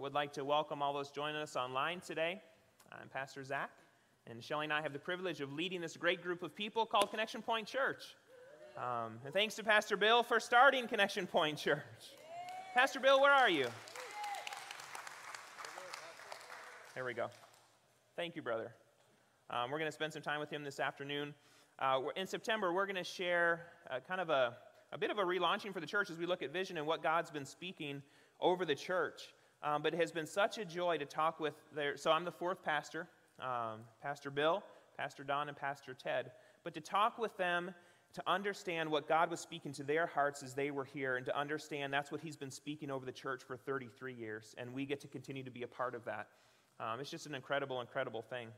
would like to welcome all those joining us online today. I'm Pastor Zach, and Shelly and I have the privilege of leading this great group of people called Connection Point Church. Um, and thanks to Pastor Bill for starting Connection Point Church. Pastor Bill, where are you? There we go. Thank you, brother. Um, we're going to spend some time with him this afternoon. Uh, in September, we're going to share uh, kind of a, a bit of a relaunching for the church as we look at vision and what God's been speaking over the church. Um, but it has been such a joy to talk with their. So I'm the fourth pastor, um, Pastor Bill, Pastor Don, and Pastor Ted. But to talk with them, to understand what God was speaking to their hearts as they were here, and to understand that's what He's been speaking over the church for 33 years, and we get to continue to be a part of that. Um, it's just an incredible, incredible thing.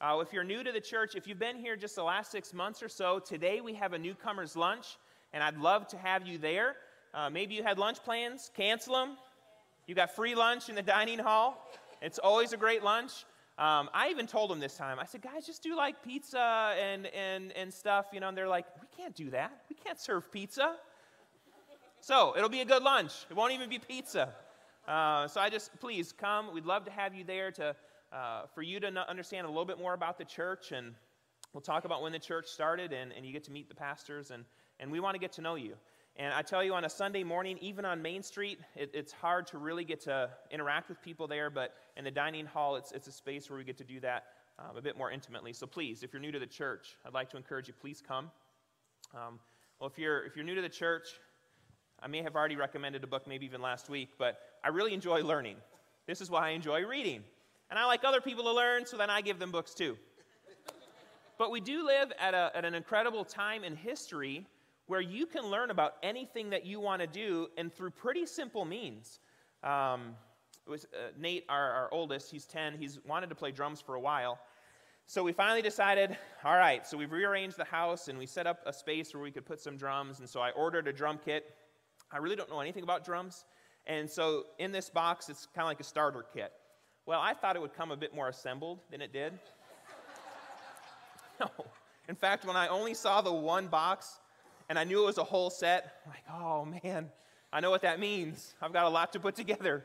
Uh, if you're new to the church, if you've been here just the last six months or so, today we have a newcomer's lunch, and I'd love to have you there. Uh, maybe you had lunch plans, cancel them. You got free lunch in the dining hall. It's always a great lunch. Um, I even told them this time, I said, guys, just do like pizza and, and, and stuff, you know, and they're like, we can't do that. We can't serve pizza. So it'll be a good lunch. It won't even be pizza. Uh, so I just, please come. We'd love to have you there to, uh, for you to understand a little bit more about the church. And we'll talk about when the church started and, and you get to meet the pastors. And, and we want to get to know you. And I tell you, on a Sunday morning, even on Main Street, it, it's hard to really get to interact with people there, but in the dining hall, it's, it's a space where we get to do that um, a bit more intimately. So please, if you're new to the church, I'd like to encourage you, please come. Um, well, if you're, if you're new to the church, I may have already recommended a book, maybe even last week, but I really enjoy learning. This is why I enjoy reading. And I like other people to learn, so then I give them books too. but we do live at, a, at an incredible time in history where you can learn about anything that you want to do and through pretty simple means. Um, was uh, Nate, our, our oldest, he's 10, he's wanted to play drums for a while. So we finally decided, all right, so we've rearranged the house and we set up a space where we could put some drums. And so I ordered a drum kit. I really don't know anything about drums. And so in this box, it's kind of like a starter kit. Well, I thought it would come a bit more assembled than it did. no. In fact, when I only saw the one box, and I knew it was a whole set. I'm like, oh man, I know what that means. I've got a lot to put together.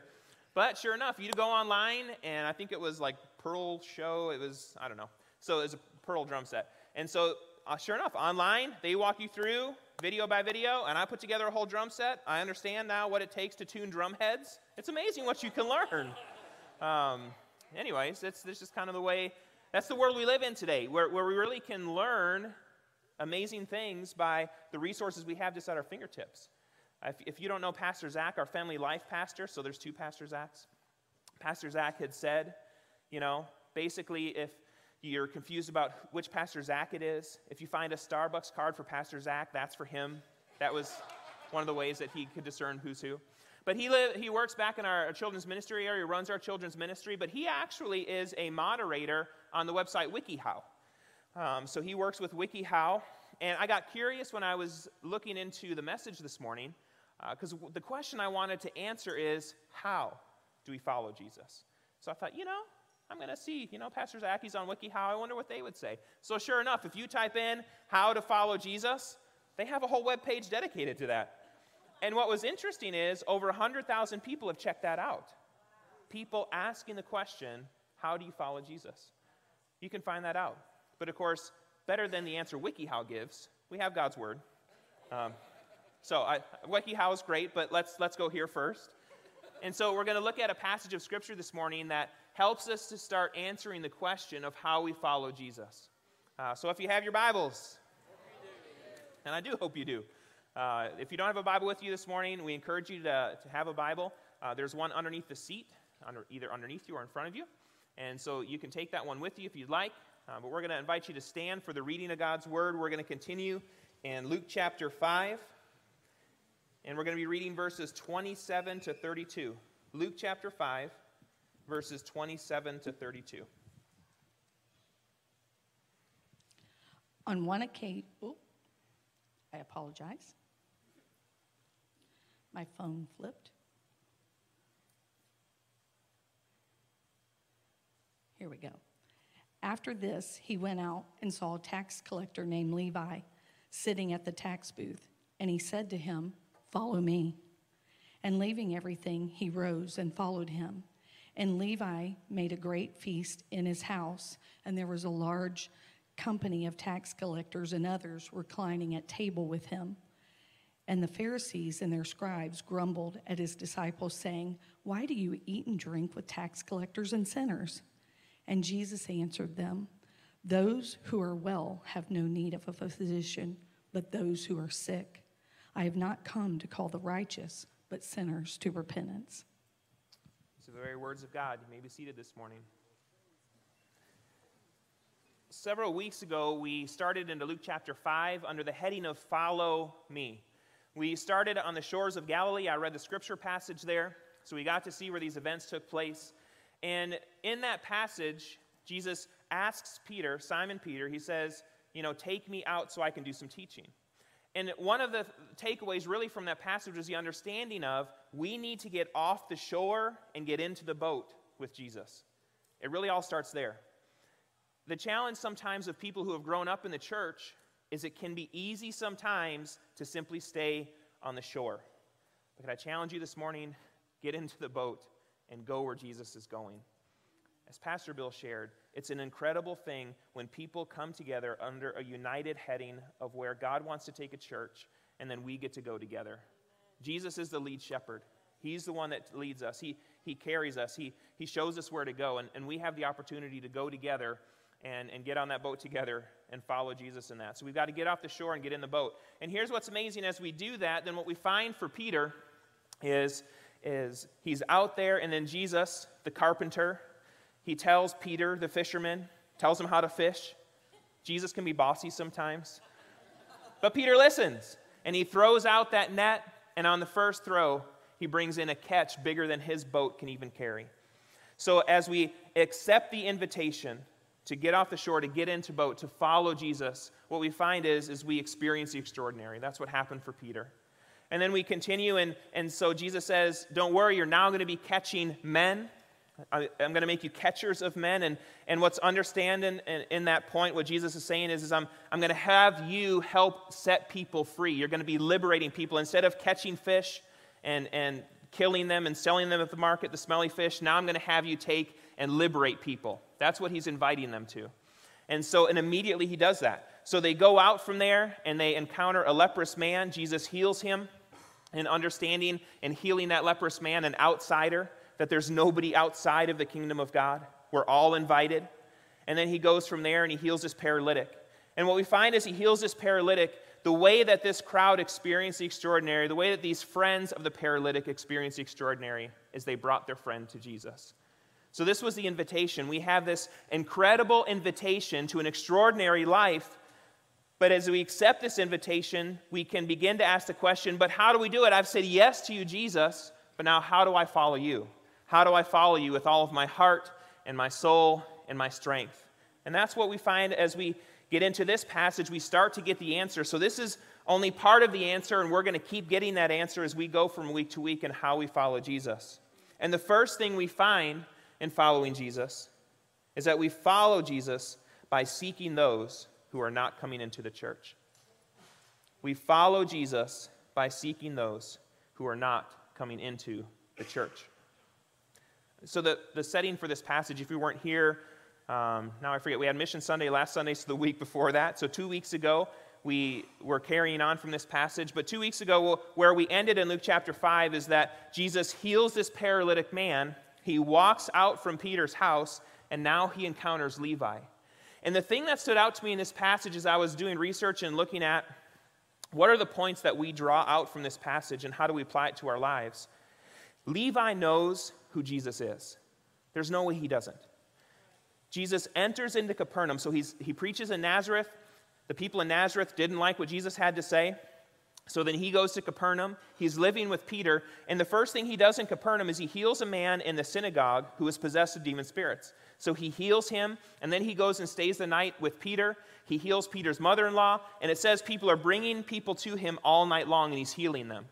But sure enough, you go online, and I think it was like Pearl Show. It was, I don't know. So it was a Pearl drum set. And so, uh, sure enough, online, they walk you through video by video, and I put together a whole drum set. I understand now what it takes to tune drum heads. It's amazing what you can learn. Um, anyways, that's, that's just kind of the way, that's the world we live in today, where, where we really can learn amazing things by the resources we have just at our fingertips. If, if you don't know Pastor Zach, our family life pastor, so there's two Pastor Zachs, Pastor Zach had said, you know, basically, if you're confused about which Pastor Zach it is, if you find a Starbucks card for Pastor Zach, that's for him. That was one of the ways that he could discern who's who. But he, live, he works back in our children's ministry area, runs our children's ministry, but he actually is a moderator on the website WikiHow. Um, so he works with WikiHow. And I got curious when I was looking into the message this morning, because uh, the question I wanted to answer is how do we follow Jesus? So I thought, you know, I'm going to see, you know, Pastor Zacky's on WikiHow. I wonder what they would say. So sure enough, if you type in how to follow Jesus, they have a whole web page dedicated to that. And what was interesting is over 100,000 people have checked that out. People asking the question, how do you follow Jesus? You can find that out. But of course, better than the answer WikiHow gives, we have God's Word. Um, so I, WikiHow is great, but let's, let's go here first. And so we're going to look at a passage of Scripture this morning that helps us to start answering the question of how we follow Jesus. Uh, so if you have your Bibles, and I do hope you do. Uh, if you don't have a Bible with you this morning, we encourage you to, to have a Bible. Uh, there's one underneath the seat, under, either underneath you or in front of you. And so you can take that one with you if you'd like. Uh, but we're going to invite you to stand for the reading of God's Word. We're going to continue in Luke chapter 5, and we're going to be reading verses 27 to 32. Luke chapter 5, verses 27 to 32. On one occasion, oh, I apologize. My phone flipped. Here we go. After this, he went out and saw a tax collector named Levi sitting at the tax booth, and he said to him, Follow me. And leaving everything, he rose and followed him. And Levi made a great feast in his house, and there was a large company of tax collectors and others reclining at table with him. And the Pharisees and their scribes grumbled at his disciples, saying, Why do you eat and drink with tax collectors and sinners? And Jesus answered them, Those who are well have no need of a physician, but those who are sick. I have not come to call the righteous, but sinners to repentance. Are the very words of God. You may be seated this morning. Several weeks ago, we started into Luke chapter 5 under the heading of Follow Me. We started on the shores of Galilee. I read the scripture passage there, so we got to see where these events took place. And in that passage, Jesus asks Peter, Simon Peter, he says, You know, take me out so I can do some teaching. And one of the takeaways, really, from that passage is the understanding of we need to get off the shore and get into the boat with Jesus. It really all starts there. The challenge sometimes of people who have grown up in the church is it can be easy sometimes to simply stay on the shore. But can I challenge you this morning? Get into the boat and go where Jesus is going. As Pastor Bill shared, it's an incredible thing when people come together under a united heading of where God wants to take a church and then we get to go together. Jesus is the lead shepherd. He's the one that leads us. He, he carries us. He, he shows us where to go. And, and we have the opportunity to go together and, and get on that boat together and follow Jesus in that. So we've got to get off the shore and get in the boat. And here's what's amazing as we do that, then what we find for Peter is, is he's out there, and then Jesus, the carpenter, he tells Peter, the fisherman, tells him how to fish. Jesus can be bossy sometimes. But Peter listens, and he throws out that net, and on the first throw, he brings in a catch bigger than his boat can even carry. So as we accept the invitation, to get off the shore, to get into boat, to follow Jesus, what we find is, is we experience the extraordinary. That's what happened for Peter. And then we continue, and, and so Jesus says, Don't worry, you're now going to be catching men. I, am going to make you catchers of men. And, and what's understanding in, in that point, what Jesus is saying is, is I'm, I'm going to have you help set people free. You're going to be liberating people. Instead of catching fish and, and killing them and selling them at the market, the smelly fish, now I'm going to have you take and liberate people. That's what he's inviting them to. And so, and immediately he does that. So they go out from there and they encounter a leprous man. Jesus heals him and understanding and healing that leprous man, an outsider, that there's nobody outside of the kingdom of God. We're all invited. And then he goes from there and he heals this paralytic. And what we find is he heals this paralytic. The way that this crowd experienced the extraordinary, the way that these friends of the paralytic experienced the extraordinary, is they brought their friend to Jesus. So, this was the invitation. We have this incredible invitation to an extraordinary life. But as we accept this invitation, we can begin to ask the question but how do we do it? I've said yes to you, Jesus, but now how do I follow you? How do I follow you with all of my heart and my soul and my strength? And that's what we find as we get into this passage. We start to get the answer. So, this is only part of the answer, and we're going to keep getting that answer as we go from week to week and how we follow Jesus. And the first thing we find in following Jesus is that we follow Jesus by seeking those who are not coming into the church. We follow Jesus by seeking those who are not coming into the church. So, the, the setting for this passage, if you weren't here, um, now I forget, we had Mission Sunday last Sunday, so the week before that. So, two weeks ago, we were carrying on from this passage. But two weeks ago, where we ended in Luke chapter 5 is that Jesus heals this paralytic man he walks out from Peter's house, and now he encounters Levi. And the thing that stood out to me in this passage as I was doing research and looking at what are the points that we draw out from this passage and how do we apply it to our lives, Levi knows who Jesus is. There's no way he doesn't. Jesus enters into Capernaum, so he's, he preaches in Nazareth. The people in Nazareth didn't like what Jesus had to say. So then he goes to Capernaum. He's living with Peter. And the first thing he does in Capernaum is he heals a man in the synagogue who is possessed of demon spirits. So he heals him, and then he goes and stays the night with Peter. He heals Peter's mother in law, and it says people are bringing people to him all night long, and he's healing them.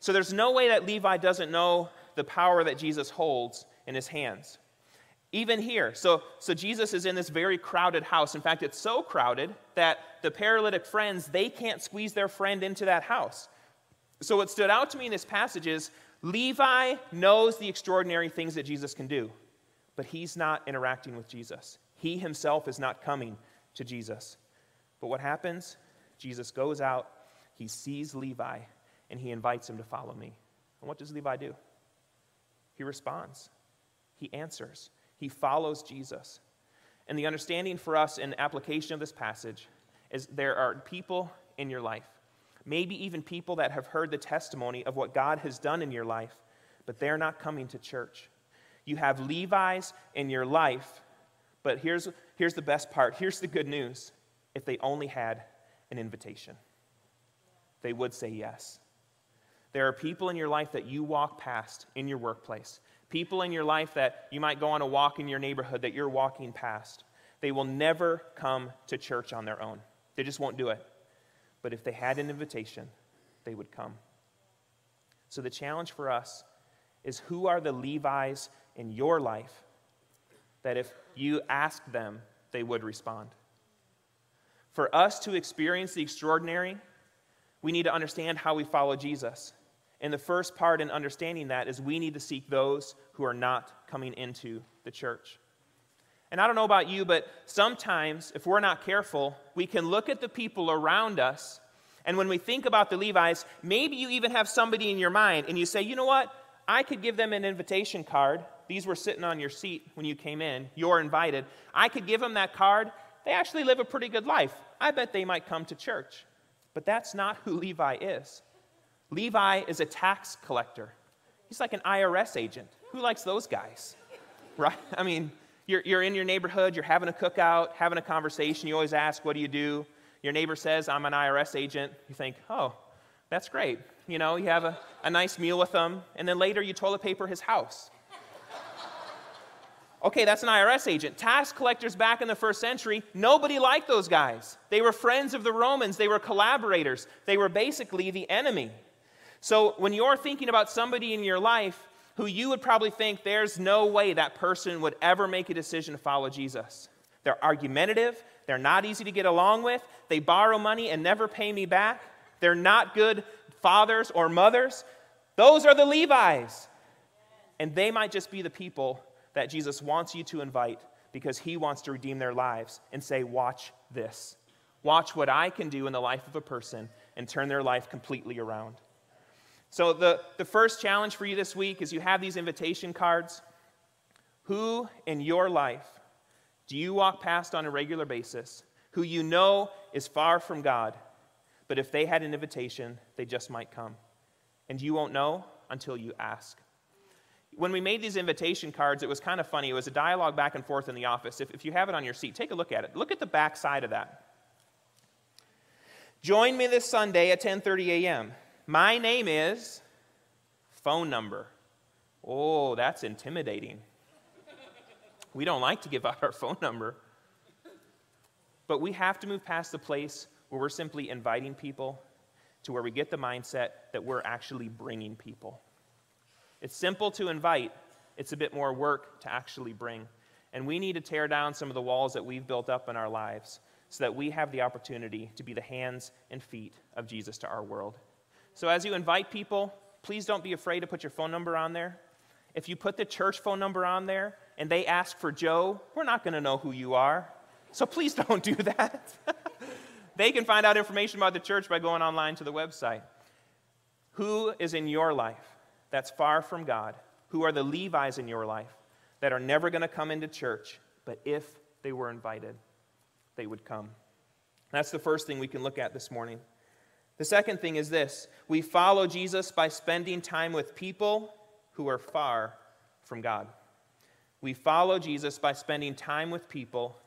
So there's no way that Levi doesn't know the power that Jesus holds in his hands. Even here, so, so Jesus is in this very crowded house. In fact, it's so crowded that the paralytic friends, they can't squeeze their friend into that house. So what stood out to me in this passage is Levi knows the extraordinary things that Jesus can do. But he's not interacting with Jesus. He himself is not coming to Jesus. But what happens? Jesus goes out, he sees Levi, and he invites him to follow me. And what does Levi do? He responds, he answers, he follows Jesus. And the understanding for us in application of this passage is there are people in your life, maybe even people that have heard the testimony of what God has done in your life, but they're not coming to church. You have Levi's in your life, but here's, here's the best part. Here's the good news. If they only had an invitation, they would say yes. There are people in your life that you walk past in your workplace, people in your life that you might go on a walk in your neighborhood that you're walking past. They will never come to church on their own, they just won't do it. But if they had an invitation, they would come. So the challenge for us is who are the Levi's in your life that if you ask them, they would respond? For us to experience the extraordinary, we need to understand how we follow Jesus. And the first part in understanding that is we need to seek those who are not coming into the church. And I don't know about you, but sometimes, if we're not careful, we can look at the people around us. And when we think about the Levi's, maybe you even have somebody in your mind and you say, you know what? I could give them an invitation card. These were sitting on your seat when you came in. You're invited. I could give them that card. They actually live a pretty good life. I bet they might come to church. But that's not who Levi is. Levi is a tax collector. He's like an IRS agent. Who likes those guys? Right? I mean, you're, you're in your neighborhood, you're having a cookout, having a conversation. You always ask, What do you do? Your neighbor says, I'm an IRS agent. You think, Oh, that's great. You know, you have a, a nice meal with them, and then later you toilet paper his house. Okay, that's an IRS agent. Tax collectors back in the first century, nobody liked those guys. They were friends of the Romans, they were collaborators, they were basically the enemy. So when you're thinking about somebody in your life who you would probably think there's no way that person would ever make a decision to follow Jesus, they're argumentative, they're not easy to get along with, they borrow money and never pay me back, they're not good fathers or mothers. Those are the Levi's. And they might just be the people that Jesus wants you to invite because he wants to redeem their lives and say, Watch this. Watch what I can do in the life of a person and turn their life completely around. So, the, the first challenge for you this week is you have these invitation cards. Who in your life do you walk past on a regular basis who you know is far from God, but if they had an invitation, they just might come? And you won't know until you ask when we made these invitation cards, it was kind of funny. It was a dialogue back and forth in the office. If, if you have it on your seat, take a look at it. Look at the back side of that. Join me this Sunday at 10:30 a.m. My name is phone number. Oh, that's intimidating. we don't like to give out our phone number. But we have to move past the place where we're simply inviting people to where we get the mindset that we're actually bringing people. It's simple to invite, it's a bit more work to actually bring. And we need to tear down some of the walls that we've built up in our lives so that we have the opportunity to be the hands and feet of Jesus to our world. So as you invite people, please don't be afraid to put your phone number on there. If you put the church phone number on there and they ask for Joe, we're not going to know who you are. So please don't do that. they can find out information about the church by going online to the website. Who is in your life? that's far from God, who are the Levi's in your life that are never going to come into church, but if they were invited, they would come. That's the first thing we can look at this morning. The second thing is this we follow Jesus by spending time with people who are far from God. We follow Jesus by spending time with people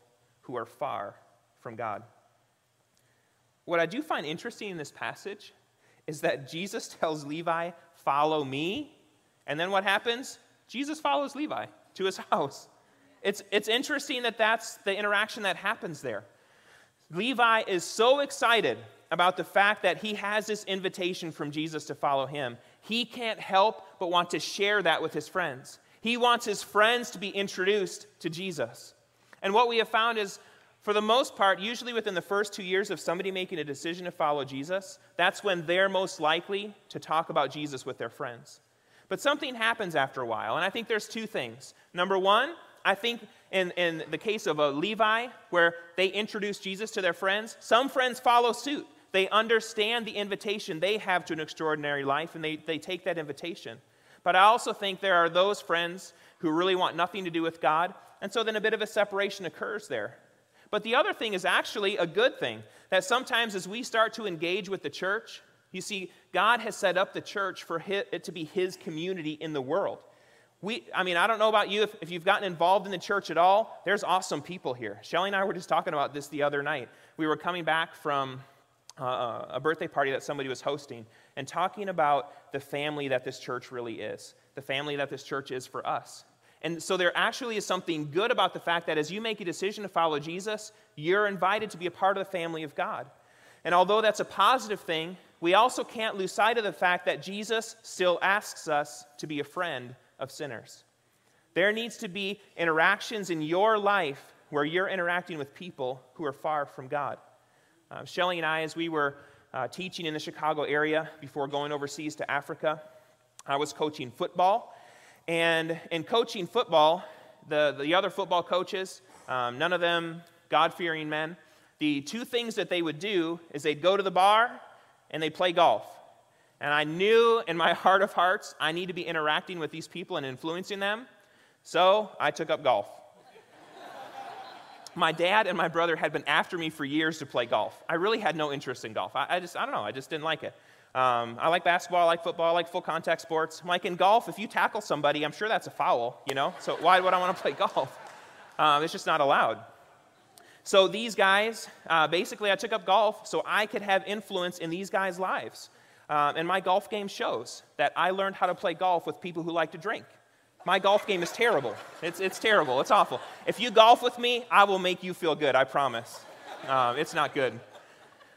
who are far from God. What I do find interesting in this passage is that Jesus tells Levi, Follow me. And then what happens? Jesus follows Levi to his house. It's, it's interesting that that's the interaction that happens there. Levi is so excited about the fact that he has this invitation from Jesus to follow him. He can't help but want to share that with his friends. He wants his friends to be introduced to Jesus. And what we have found is for the most part, usually within the first two years of somebody making a decision to follow Jesus, that's when they're most likely to talk about Jesus with their friends. But something happens after a while, and I think there's two things. Number one, I think in, in the case of a Levi, where they introduce Jesus to their friends, some friends follow suit. They understand the invitation they have to an extraordinary life, and they, they take that invitation. But I also think there are those friends who really want nothing to do with God, and so then a bit of a separation occurs there. But the other thing is actually a good thing that sometimes as we start to engage with the church, you see, God has set up the church for it to be His community in the world. We, I mean, I don't know about you if, if you've gotten involved in the church at all. There's awesome people here. Shelly and I were just talking about this the other night. We were coming back from uh, a birthday party that somebody was hosting and talking about the family that this church really is, the family that this church is for us. And so there actually is something good about the fact that as you make a decision to follow Jesus, you're invited to be a part of the family of God. And although that's a positive thing, we also can't lose sight of the fact that Jesus still asks us to be a friend of sinners. There needs to be interactions in your life where you're interacting with people who are far from God. Uh, Shelly and I, as we were uh, teaching in the Chicago area before going overseas to Africa, I was coaching football. And in coaching football, the, the other football coaches, um, none of them God fearing men, the two things that they would do is they'd go to the bar and they'd play golf. And I knew in my heart of hearts, I need to be interacting with these people and influencing them. So I took up golf. my dad and my brother had been after me for years to play golf. I really had no interest in golf. I, I just, I don't know, I just didn't like it. Um, I like basketball, I like football, I like full contact sports. I'm like in golf, if you tackle somebody, I'm sure that's a foul, you know? So why would I want to play golf? Um, it's just not allowed. So these guys, uh, basically, I took up golf so I could have influence in these guys' lives. Um, and my golf game shows that I learned how to play golf with people who like to drink. My golf game is terrible. It's, it's terrible. It's awful. If you golf with me, I will make you feel good, I promise. Um, it's not good.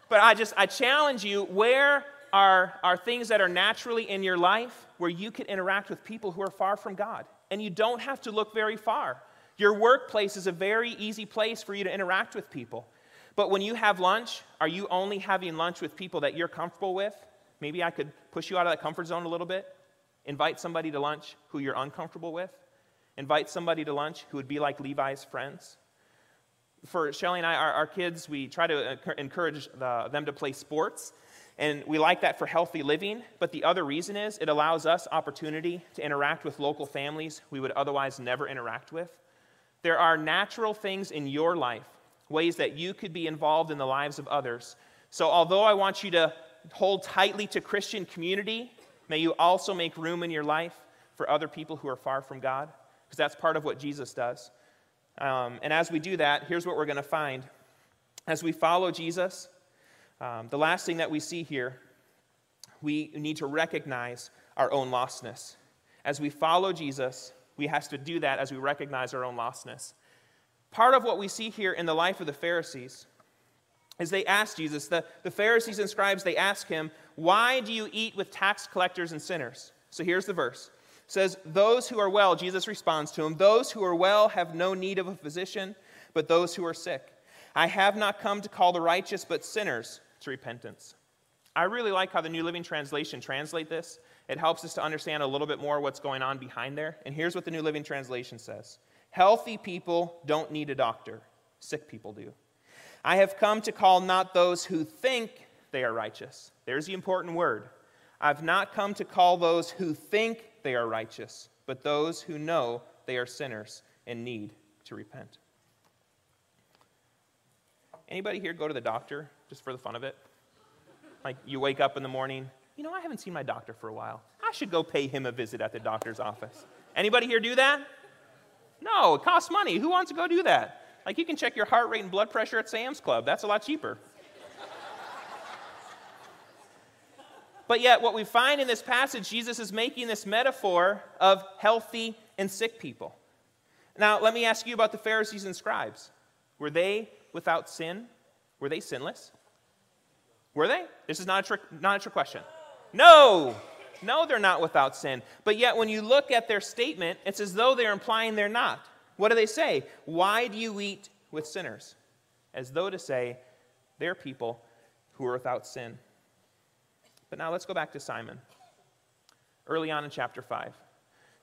But I just, I challenge you where are, are things that are naturally in your life where you can interact with people who are far from God. And you don't have to look very far. Your workplace is a very easy place for you to interact with people. But when you have lunch, are you only having lunch with people that you're comfortable with? Maybe I could push you out of that comfort zone a little bit. Invite somebody to lunch who you're uncomfortable with. Invite somebody to lunch who would be like Levi's friends. For Shelly and I, our, our kids, we try to encourage the, them to play sports. And we like that for healthy living. But the other reason is it allows us opportunity to interact with local families we would otherwise never interact with. There are natural things in your life, ways that you could be involved in the lives of others. So, although I want you to hold tightly to Christian community, may you also make room in your life for other people who are far from God, because that's part of what Jesus does. Um, and as we do that, here's what we're going to find. As we follow Jesus, um, the last thing that we see here, we need to recognize our own lostness. As we follow Jesus, we have to do that as we recognize our own lostness. Part of what we see here in the life of the Pharisees is they ask Jesus, the, the Pharisees and scribes, they ask him, Why do you eat with tax collectors and sinners? So here's the verse. It says, Those who are well, Jesus responds to him, those who are well have no need of a physician, but those who are sick. I have not come to call the righteous, but sinners to repentance. I really like how the New Living Translation translate this. It helps us to understand a little bit more what's going on behind there. And here's what the New Living Translation says Healthy people don't need a doctor, sick people do. I have come to call not those who think they are righteous. There's the important word. I've not come to call those who think they are righteous, but those who know they are sinners and need to repent. Anybody here go to the doctor just for the fun of it? Like you wake up in the morning, you know, I haven't seen my doctor for a while. I should go pay him a visit at the doctor's office. Anybody here do that? No, it costs money. Who wants to go do that? Like you can check your heart rate and blood pressure at Sam's Club. That's a lot cheaper. but yet, what we find in this passage, Jesus is making this metaphor of healthy and sick people. Now, let me ask you about the Pharisees and scribes. Were they without sin? Were they sinless? Were they? This is not a trick, not a trick question. No, no, they're not without sin. But yet, when you look at their statement, it's as though they're implying they're not. What do they say? Why do you eat with sinners? As though to say, they're people who are without sin. But now let's go back to Simon. Early on in chapter 5.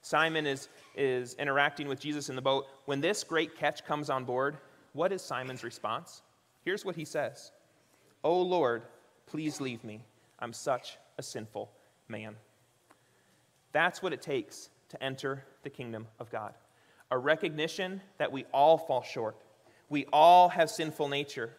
Simon is, is interacting with Jesus in the boat. When this great catch comes on board, what is Simon's response? Here's what he says Oh Lord, please leave me. I'm such a sinful man. That's what it takes to enter the kingdom of God a recognition that we all fall short. We all have sinful nature.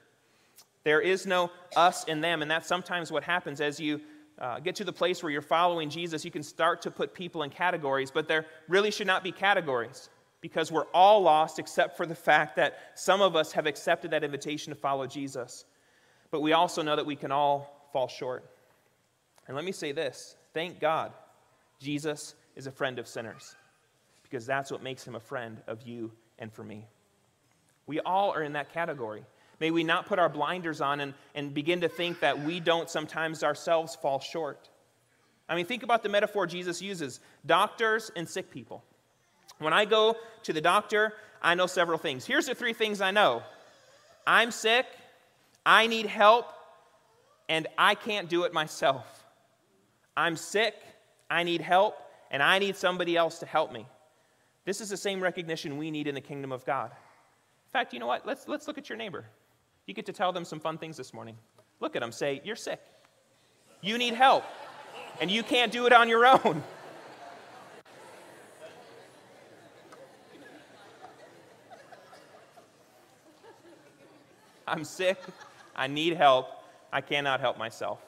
There is no us in them, and that's sometimes what happens as you uh, get to the place where you're following Jesus. You can start to put people in categories, but there really should not be categories because we're all lost except for the fact that some of us have accepted that invitation to follow Jesus. But we also know that we can all fall short. And let me say this thank God Jesus is a friend of sinners because that's what makes him a friend of you and for me. We all are in that category. May we not put our blinders on and, and begin to think that we don't sometimes ourselves fall short. I mean, think about the metaphor Jesus uses doctors and sick people. When I go to the doctor, I know several things. Here's the three things I know I'm sick, I need help, and I can't do it myself. I'm sick, I need help, and I need somebody else to help me. This is the same recognition we need in the kingdom of God. In fact, you know what? Let's, let's look at your neighbor. You get to tell them some fun things this morning. Look at them, say, You're sick. You need help, and you can't do it on your own. I'm sick. I need help. I cannot help myself.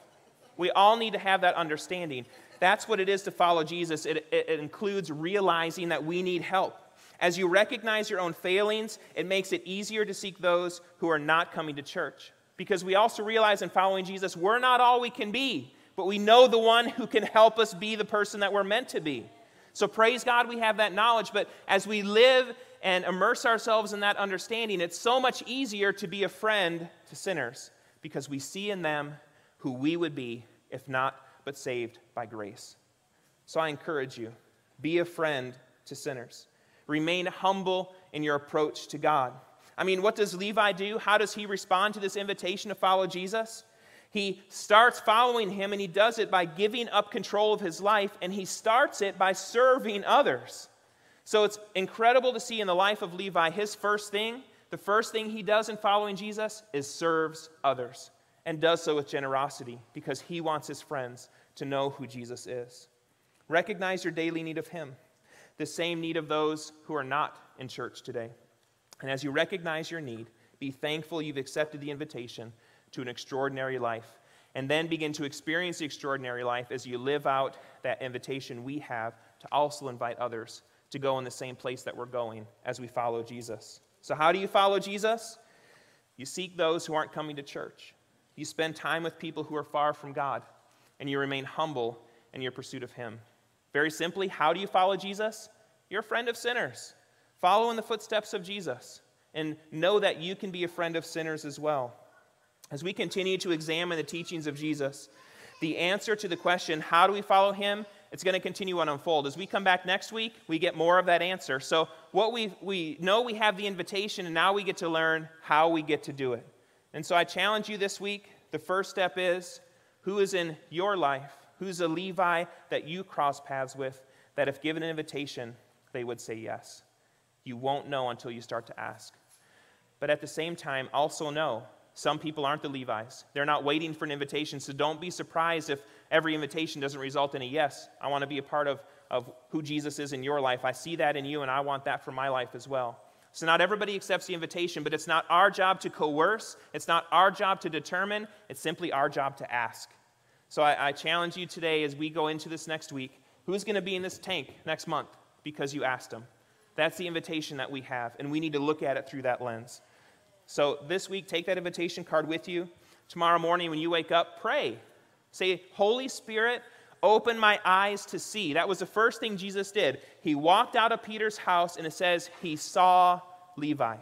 We all need to have that understanding. That's what it is to follow Jesus. It, it, it, includes realizing that we need help. As you recognize your own failings, it makes it easier to seek those who are not coming to church. Because we also realize in following Jesus, we're not all we can be, but we know the one who can help us be the person that we're meant to be. So praise God we have that knowledge, but as we live and immerse ourselves in that understanding, it's so much easier to be a friend to sinners because we see in them who we would be if not but saved by grace. So I encourage you be a friend to sinners. Remain humble in your approach to God. I mean, what does Levi do? How does he respond to this invitation to follow Jesus? He starts following him and he does it by giving up control of his life and he starts it by serving others. So it's incredible to see in the life of Levi, his first thing, the first thing he does in following Jesus is serves others and does so with generosity because he wants his friends to know who Jesus is. Recognize your daily need of him, the same need of those who are not in church today. And as you recognize your need, be thankful you've accepted the invitation to an extraordinary life. And then begin to experience the extraordinary life as you live out that invitation we have to also invite others to go in the same place that we're going as we follow Jesus. So, how do you follow Jesus? You seek those who aren't coming to church. You spend time with people who are far from God, and you remain humble in your pursuit of Him. Very simply, how do you follow Jesus? You're a friend of sinners. Follow in the footsteps of Jesus, and know that you can be a friend of sinners as well. As we continue to examine the teachings of Jesus, the answer to the question, how do we follow Him, it's going to continue to unfold. As we come back next week, we get more of that answer. So, what we, we know we have the invitation, and now we get to learn how we get to do it. And so I challenge you this week. The first step is who is in your life? Who's a Levi that you cross paths with that if given an invitation, they would say yes? You won't know until you start to ask. But at the same time, also know some people aren't the Levi's. They're not waiting for an invitation, so don't be surprised if every invitation doesn't result in a yes. I want to be a part of, of who Jesus is in your life. I see that in you, and I want that for my life as well. So, not everybody accepts the invitation, but it's not our job to coerce. It's not our job to determine. It's simply our job to ask. So, I, I challenge you today as we go into this next week who's going to be in this tank next month because you asked them? That's the invitation that we have, and we need to look at it through that lens. So, this week, take that invitation card with you. Tomorrow morning, when you wake up, pray. Say, Holy Spirit, open my eyes to see. That was the first thing Jesus did. He walked out of Peter's house, and it says he saw Levi.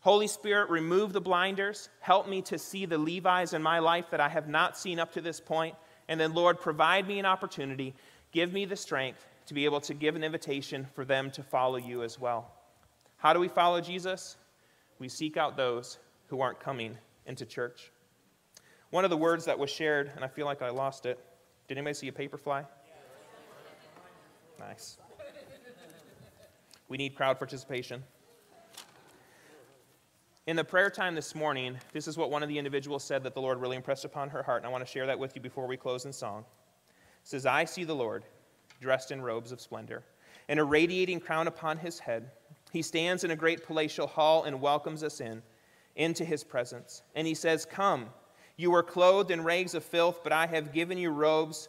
Holy Spirit, remove the blinders. Help me to see the Levi's in my life that I have not seen up to this point. And then, Lord, provide me an opportunity. Give me the strength to be able to give an invitation for them to follow you as well. How do we follow Jesus? We seek out those who aren't coming into church. One of the words that was shared, and I feel like I lost it, did anybody see a paper fly? Nice. We need crowd participation. In the prayer time this morning, this is what one of the individuals said that the Lord really impressed upon her heart, and I want to share that with you before we close in song. It says, I see the Lord dressed in robes of splendor, and a radiating crown upon his head. He stands in a great palatial hall and welcomes us in, into his presence. And he says, Come, you were clothed in rags of filth, but I have given you robes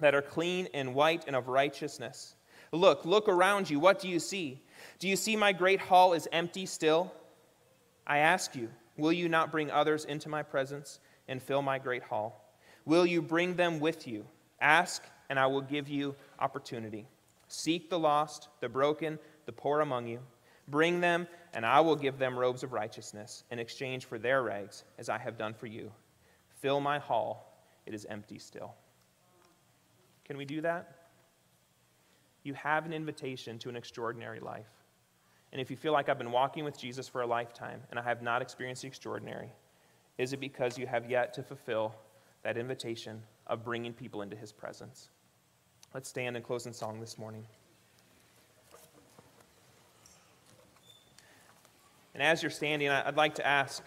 that are clean and white and of righteousness. Look, look around you. What do you see? Do you see my great hall is empty still? I ask you, will you not bring others into my presence and fill my great hall? Will you bring them with you? Ask, and I will give you opportunity. Seek the lost, the broken, the poor among you. Bring them, and I will give them robes of righteousness in exchange for their rags, as I have done for you. Fill my hall, it is empty still. Can we do that? You have an invitation to an extraordinary life. And if you feel like I've been walking with Jesus for a lifetime and I have not experienced the extraordinary, is it because you have yet to fulfill that invitation of bringing people into his presence? Let's stand and close in song this morning. And as you're standing, I'd like to ask